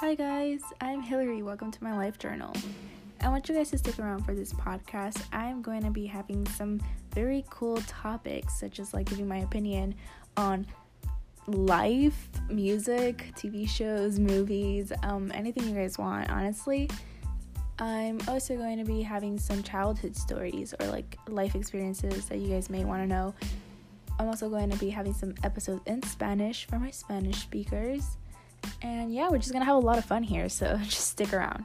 Hi, guys, I'm Hillary. Welcome to my life journal. I want you guys to stick around for this podcast. I'm going to be having some very cool topics, such as like giving my opinion on life, music, TV shows, movies, um, anything you guys want, honestly. I'm also going to be having some childhood stories or like life experiences that you guys may want to know. I'm also going to be having some episodes in Spanish for my Spanish speakers. And yeah, we're just gonna have a lot of fun here, so just stick around.